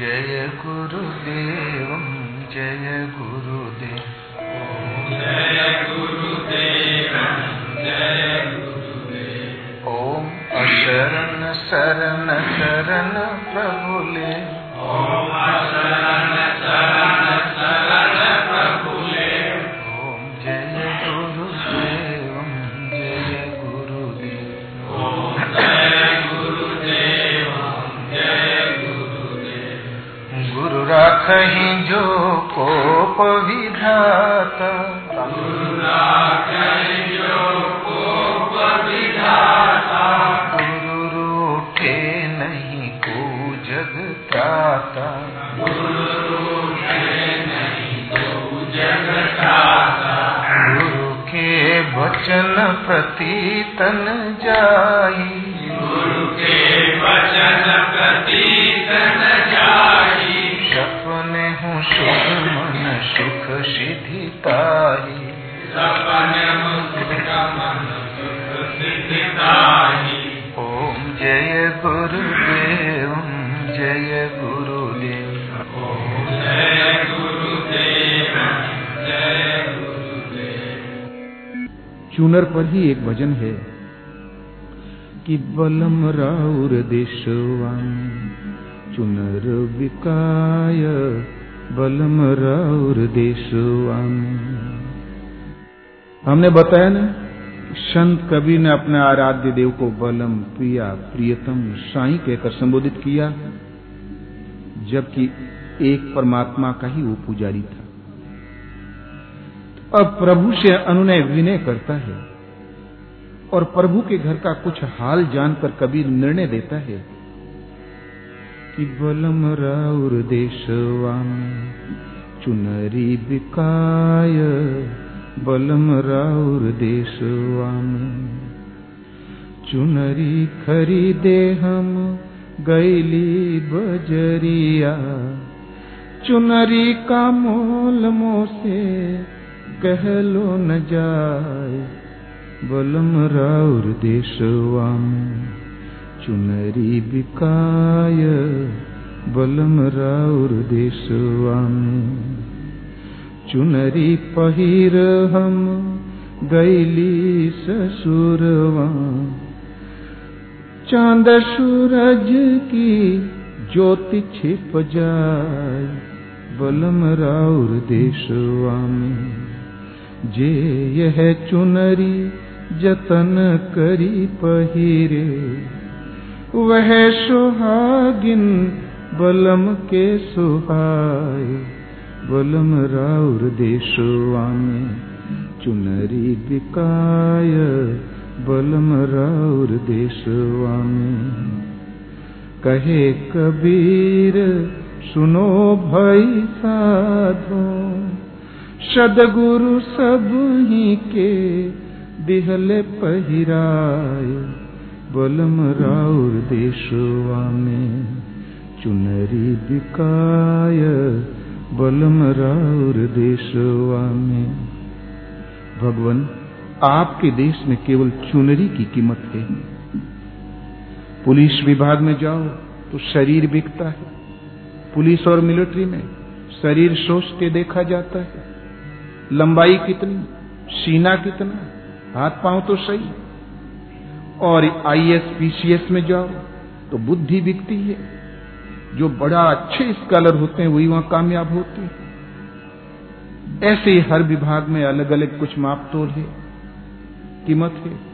जय गुरुदेव जय गुरुदेव जय गुरुदेव। जय ओम अशरण शरण शरण प्रभुले। ओम जो कोप विधाता गुरु नहीं को जग त्राता गुरु को के वचन प्रति तन जाई गुरु के वचन प्रति तन जाई सुख मन सुख सिद्धि गुरुदेव ओम जय गुरुदेव जय गुरुदेव। चूनर पर ही एक भजन है कि बलम राउर देशवान, चुनर विकाय बलम राउर देशवान। हमने बताया ना, संत कवि ने अपने आराध्य देव को बलम प्रिया प्रियतम साई कहकर संबोधित किया, जबकि एक परमात्मा का ही वो पुजारी था। अब प्रभु से अनुनय विनय करता है, और प्रभु के घर का कुछ हाल जानकर कबीर निर्णय देता है देशवान, चुनरी बिकाय बलम राउर देशवान। चुनरी खरीदे हम गैली बजरिया, चुनरी का मोल मोसे कहलो न जाय बलम राउर देशवा में चुनरी बिकाय, बलम राउर देशवा चुनरी पहिर हम गैली ससुरवा। चाँद सूरज की ज्योति छिप जाय बलम राउर देशवा जे यह चुनरी जतन करी पहिरे वह सुहागिन बलम के सुहाय बलम राउर देशवा में चुनरी बिकाय। बलम राउर देशवा में कहे कबीर, सुनो भाई साधो। सदगुरु सब ही के दिहले पहिराय बलम राउर देशवा में चुनरी बिकाय बलम राउर देशवा में। भगवान, आपके देश में केवल चुनरी की कीमत है। पुलिस विभाग में जाओ तो शरीर बिकता है। पुलिस और मिलिट्री में शरीर सोच के देखा जाता है। लंबाई कितनी, सीना कितना हाथ पाँव तो सही। और आईएएस पीसीएस में जाओ तो बुद्धि बिकती है। जो बड़ा अच्छे स्कॉलर होते हैं, वही वहाँ कामयाब होते हैं। ऐसे ही हर विभाग में अलग अलग कुछ मापतोल है। कीमत है।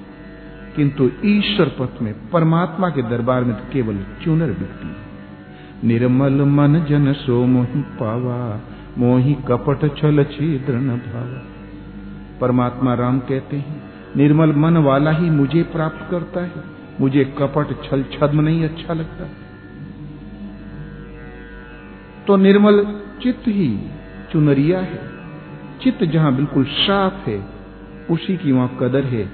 किंतु ईश्वर पथ में परमात्मा के दरबार में तो केवल चुनर बिकती है। निर्मल मन जन सो मोहि पावा, मोहि कपट छल छिद्र न भावा। परमात्मा राम कहते हैं निर्मल मन वाला ही मुझे प्राप्त करता है। मुझे कपट, छल, छद्म नहीं अच्छा लगता। तो निर्मल चित्त ही चुनरिया है। चित्त जहाँ बिल्कुल साफ़ है, उसी की वहाँ कदर है।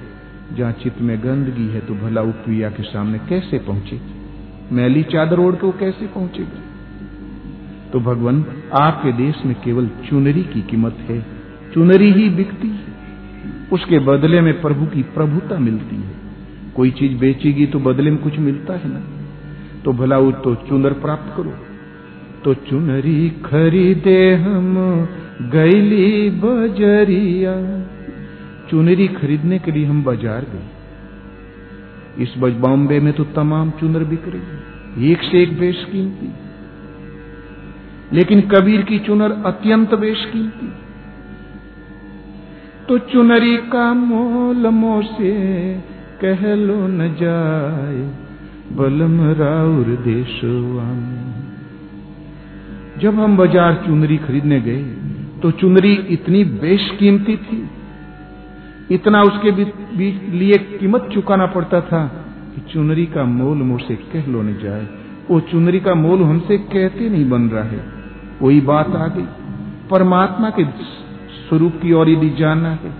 जहाँ चित्त में गंदगी है तो भला उपरिया के सामने कैसे पहुंचेगी मैली चादर ओढ़ के वो कैसे पहुंचेगी तो भगवान, आपके देश में केवल चुनरी की कीमत है। चुनरी ही बिकती है। उसके बदले में प्रभु की प्रभुता मिलती है। कोई चीज़ बेचेगी तो बदले में कुछ मिलता है ना। तो भला वो तो चुनर प्राप्त करो। तो चुनरी खरीदे हम, गैली बजरिया। चुनरी खरीदने के लिए हम बाज़ार गए। इस बॉम्बे में तो तमाम चुनर बिक रही एक से एक बेशकीमती लेकिन कबीर की चुनर अत्यंत बेशकीमती तो चुनरी का मोल मोसे, कह लो न जाए, बलम राउर देशवान। जब हम बाज़ार चुनरी खरीदने गए तो चुनरी इतनी बेशकीमती थी। इतना उसके बीच लिए कीमत चुकाना पड़ता था कि चुनरी का मोल मुझसे कह लो न जाए। वो चुनरी का मोल हमसे कहते नहीं बन रहा है। वही बात आ गई। परमात्मा के स्वरूप की ओर यदि जानना है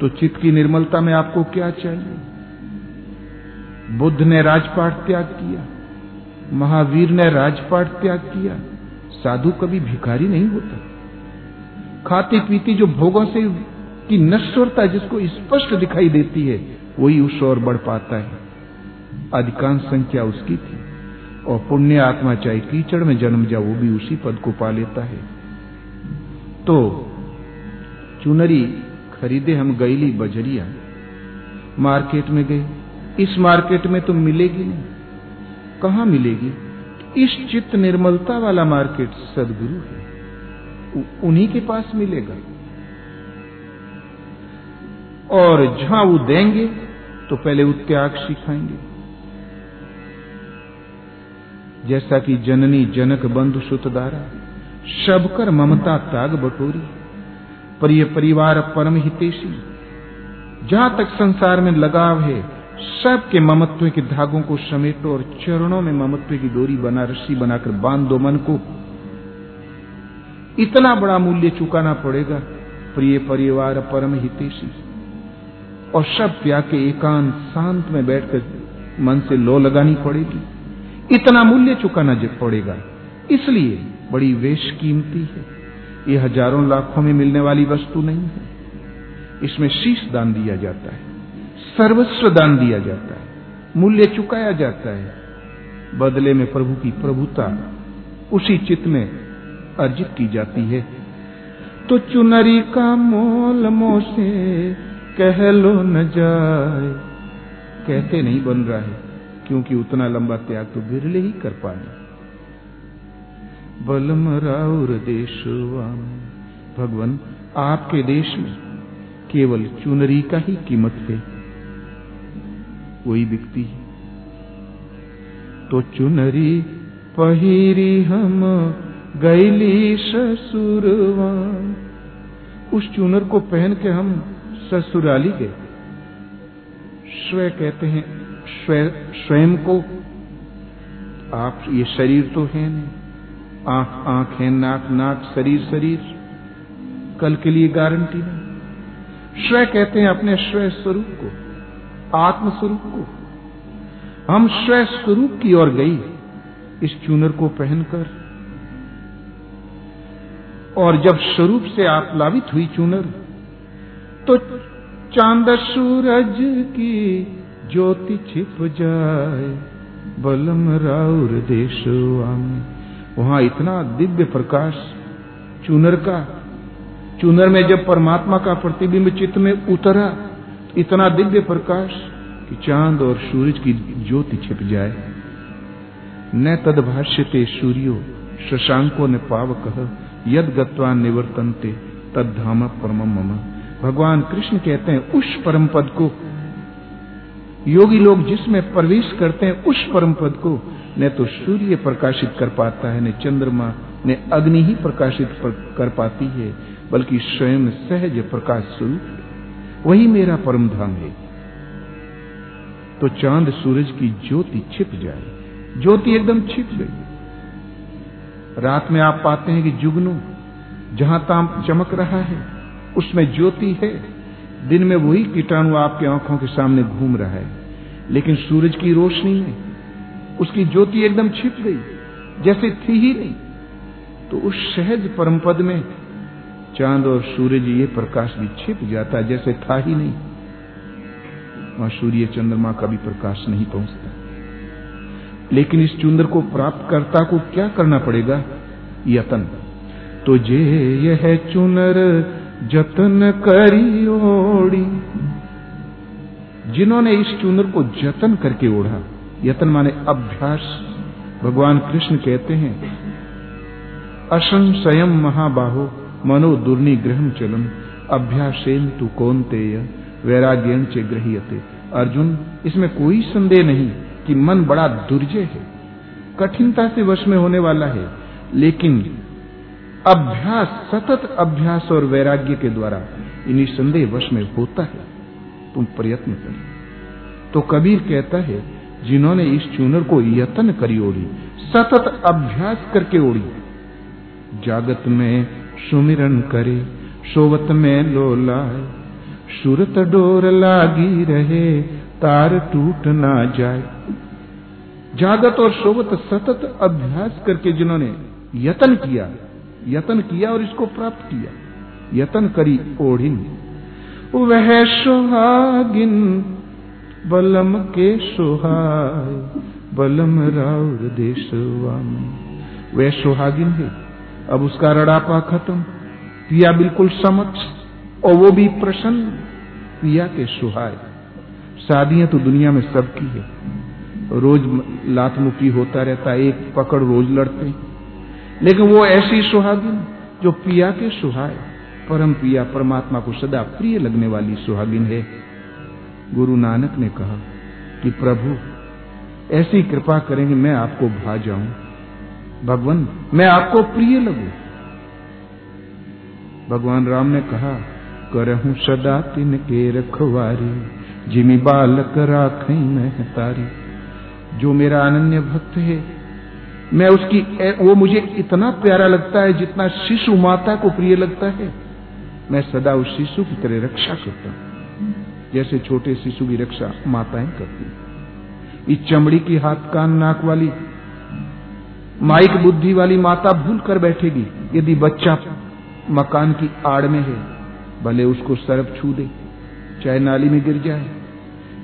तो चित्त की निर्मलता में आपको क्या चाहिए? बुद्ध ने राजपाट त्याग किया, महावीर ने राजपाट त्याग किया, साधु कभी भिखारी नहीं होता। खाती पीती जो भोगों से की नश्वरता जिसको स्पष्ट दिखाई देती है, वही उस और बढ़ पाता है। अधिकांश संख्या उसकी थी, और पुण्य आत्मा चाहे कीचड़ में जन्म जाओ, वो भी उसी पद को पा लेता है। तो चुनरी खरीदे हम गईली बजरिया। मार्केट में गए। इस मार्केट में तो मिलेगी नहीं। कहा मिलेगी? इस चित्त निर्मलता वाला मार्केट सदगुरु है। उन्हीं के पास मिलेगा। और जहाँ वो देंगे तो पहले त्याग सिखाएँगे। जैसा कि जननी जनक बंधु सुतदारा शबकर ममता ताग बटोरी। प्रिय परिवार परम हितेशी। जहाँ तक संसार में लगाव है सबके ममत्व के धागों को समेटो और चरणों में ममत्व की डोरी बना, रस्सी बनाकर बाँध दो मन को। इतना बड़ा मूल्य चुकाना पड़ेगा, प्रिय परिवार परम हितेशी। और सब त्याग के एकांत शांत में बैठकर मन से लो लगानी पड़ेगी। इतना मूल्य चुकाना पड़ेगा, इसलिए बड़ी वेश कीमती है। ये हज़ारों लाखों में मिलने वाली वस्तु नहीं है। इसमें शीश दान दिया जाता है, सर्वस्व दान दिया जाता है, मूल्य चुकाया जाता है। बदले में प्रभु की प्रभुता उसी चित्त में अर्जित की जाती है। तो चुनरी का मोल मोसे कह लो न जाए। कहते नहीं बन रहा है, क्योंकि उतना लंबा त्याग तो बिरले ही कर पाए बलम राउर देशवाम भगवान, आपके देश में केवल चुनरी का ही कीमत है। वही बिकती है। तो चुनरी पहिरी हम गैली ससुरवा उस चुनर को पहन के हम ससुराली गए। स्व कहते हैं स्वयं को आप, ये शरीर तो है नहीं। आँख आँख है, नाक नाक, शरीर शरीर। कल के लिए गारंटी नहीं। स्व कहते हैं अपने स्व स्वरूप को आत्म स्वरूप को। हम स्व स्वरूप की ओर गई, इस चूनर को पहनकर। और जब स्वरूप से आप लावित हुई चूनर तो चाँद सूरज की ज्योति छिप जाए, बलम राउर देशवा में वहाँ इतना दिव्य प्रकाश, चूनर का, चूनर में जब परमात्मा का प्रतिबिंब चित्त में उतरा, इतना दिव्य प्रकाश कि चाँद और सूरज की ज्योति छिप जाए। न तदभाष्यते सूर्यो, शशांको ने पाव कह यद गत्वा निवर्तनते तद धाम परम मम। भगवान कृष्ण कहते हैं, उस परम पद को योगी लोग जिसमें प्रवेश करते हैं उस परम पद को, न तो सूर्य प्रकाशित कर पाता है, न चंद्रमा, न अग्नि ही प्रकाशित कर पाती है, बल्कि स्वयं सहज प्रकाश स्वरूप वही मेरा परम धाम है। तो चाँद सूरज की ज्योति छिप जाए। ज्योति एकदम छिप गई। रात में आप पाते हैं कि जुगनू, जहाँ ताम चमक रहा है, उसमें ज्योति है। दिन में वही कीटाणु आपकी आँखों के सामने घूम रहा है। लेकिन सूरज की रोशनी में उसकी ज्योति एकदम छिप गई, जैसे थी ही नहीं। तो उस सहज परम पद में चाँद और सूरज ये प्रकाश भी छिप जाता जैसे था ही नहीं। वहाँ सूर्य चंद्रमा का भी प्रकाश नहीं पहुँचता। लेकिन इस चुंदर को प्राप्त करता को क्या करना पड़ेगा? यतन। तो जे यह चुनर जतन करी ओड़ी। जिन्होंने इस चुनर को जतन करके ओढ़ा, यतन माने अभ्यास। भगवान कृष्ण कहते हैं असंशयम महाबाहो, मनो दुर्निग्रहम चलम। अभ्यासेन तु कौनतेय वैराग्यन चे ग्रहियते। अर्जुन, इसमें कोई संदेह नहीं कि मन बड़ा दुर्जय है। कठिनता से वश में होने वाला है, लेकिन अभ्यास, सतत अभ्यास और वैराग्य के द्वारा इन्हीं संदेह वश में होता है। तुम प्रयत्न करो। तो कबीर कहता है, जिन्होंने इस चूनर को यतन करी ओढ़ी, सतत अभ्यास करके ओढ़ी। जागत में सुमिरन करे सोवत में लोलाए सुरत डोर लागी रहे, तार टूट ना जाए। जागत और सोवत सतत अभ्यास करके जिन्होंने यतन किया यतन किया और इसको प्राप्त किया। यतन करी ओढ़िन वह सुहागिन, बलम के सुहाय, बलम राउर देशवा वह सुहागिन है। अब उसका रड़ापा खत्म। पिया बिल्कुल समक्ष, और वो भी प्रसन्न। पिया के सुहाय। शादियाँ तो दुनिया में सबकी है। रोज लातमुखी होता रहता एक पकड़ रोज लड़ते लेकिन वो ऐसी सुहागिन जो पिया के सुहाय परम पिया परमात्मा को सदा प्रिय लगने वाली सुहागिन है। गुरु नानक ने कहा कि प्रभु, ऐसी कृपा करेंगे मैं आपको भा जाऊँ। भगवान, मैं आपको प्रिय लगू। भगवान राम ने कहा, करहूं सदा तिन के रखवारी, जिमी बालक राख मैं तारी। जो मेरा अनन्य भक्त है मैं उसकी वो मुझे इतना प्यारा लगता है जितना शिशु माता को प्रिय लगता है। मैं सदा उस शिशु की तरह रक्षा करता हूँ। जैसे छोटे शिशु की रक्षा माताएँ करती इस चमड़ी की हाथ, कान, नाक वाली, माइक बुद्धि वाली माता भूल कर बैठेगी। यदि बच्चा मकान की आड़ में है, भले उसको सरफ छू दे, चाहे नाली में गिर जाए।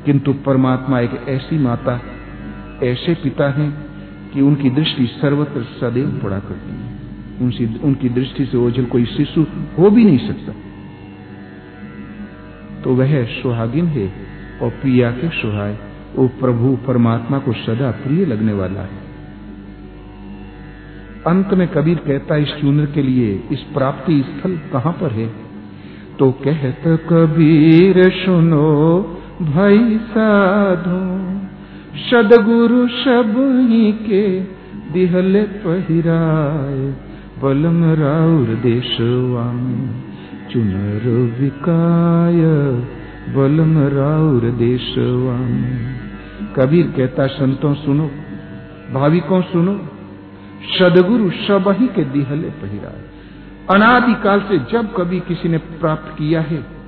किंतु परमात्मा एक ऐसी माता ऐसे पिता हैं कि उनकी दृष्टि सर्वत्र सदैव पड़ा करती है। उनकी उनकी दृष्टि से ओझल कोई शिशु हो भी नहीं सकता। तो वह सुहागिन है और प्रिया के सुहाय, वो प्रभु परमात्मा को सदा प्रिय लगने वाला है। अंत में कबीर कहता, इस चूनर के लिए इस प्राप्ति स्थल कहाँ पर है? तो कहत कबीर, सुनो, भाई साधो सदगुरु सब ही के दिहले पहिराय बलम राउर देशवा में चुनर विकाय, बलम राउर देशवा में कबीर कहता, संतों सुनो, भाविकों सुनो, सदगुरु सब ही के दिहले पहिराए। अनादिकाल से जब कभी किसी ने प्राप्त किया है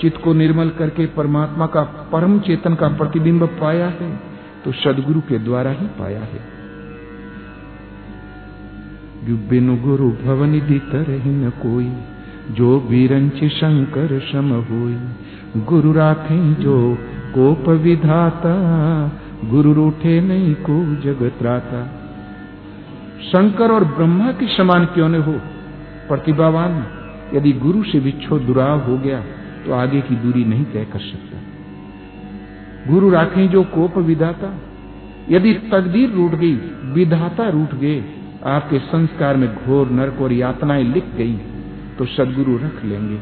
चित्त को निर्मल करके परमात्मा का परम चेतन का प्रतिबिंब पाया है तो सदगुरु के द्वारा ही पाया है। बिनु गुरु भवन तरह न कोई, जो बीरंच शंकर सम होई, गुरु राखे जो कोप विधाता, गुरु रूठे नहीं को जगत राता। शंकर और ब्रह्मा के समान क्यों न हो? प्रतिभावान, यदि गुरु से बिच्छो दुराव हो गया तो आगे की दूरी नहीं तय कर सकता। गुरु राखें जो कोप विधाता। यदि तकदीर रूट गई, विधाता रूट गए, आपके संस्कार में घोर नरक और यातनाएँ लिख गई तो सदगुरु रख लेंगे।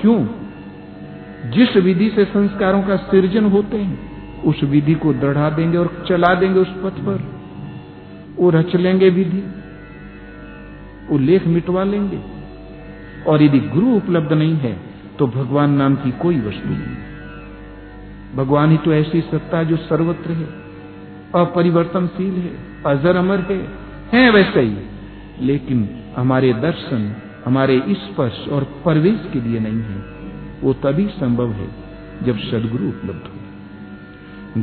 क्यों? जिस विधि से संस्कारों का सृजन होते हैं, उस विधि को दढ़ा देंगे और चला देंगे उस पथ पर। वो रच लेंगे विधि, वो लेख मिटवा लेंगे। और यदि गुरु उपलब्ध नहीं है तो भगवान नाम की कोई वस्तु नहीं। भगवान ही तो ऐसी सत्ता जो सर्वत्र है, अपरिवर्तनशील है, अजर अमर है है वैसे ही। लेकिन हमारे दर्शन, हमारे स्पर्श और प्रवेश के लिए नहीं है। वो तभी संभव है जब सदगुरु उपलब्ध हो।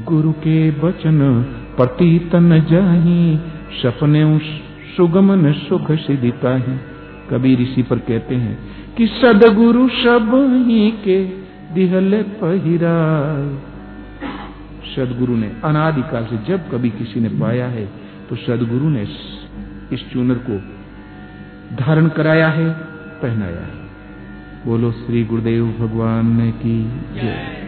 गुरु के वचन प्रतीत न जाही, सपने सुगमन सुख सिदिता ही कबीर इसी पर कहते हैं कि सदगुरु सब ही के दिहले पहिराय सदगुरु ने अनादिकाल से जब कभी किसी ने पाया है तो सदगुरु ने इस चूनर को धारण कराया है, पहनाया है। बोलो श्री गुरुदेव भगवान ने की जय।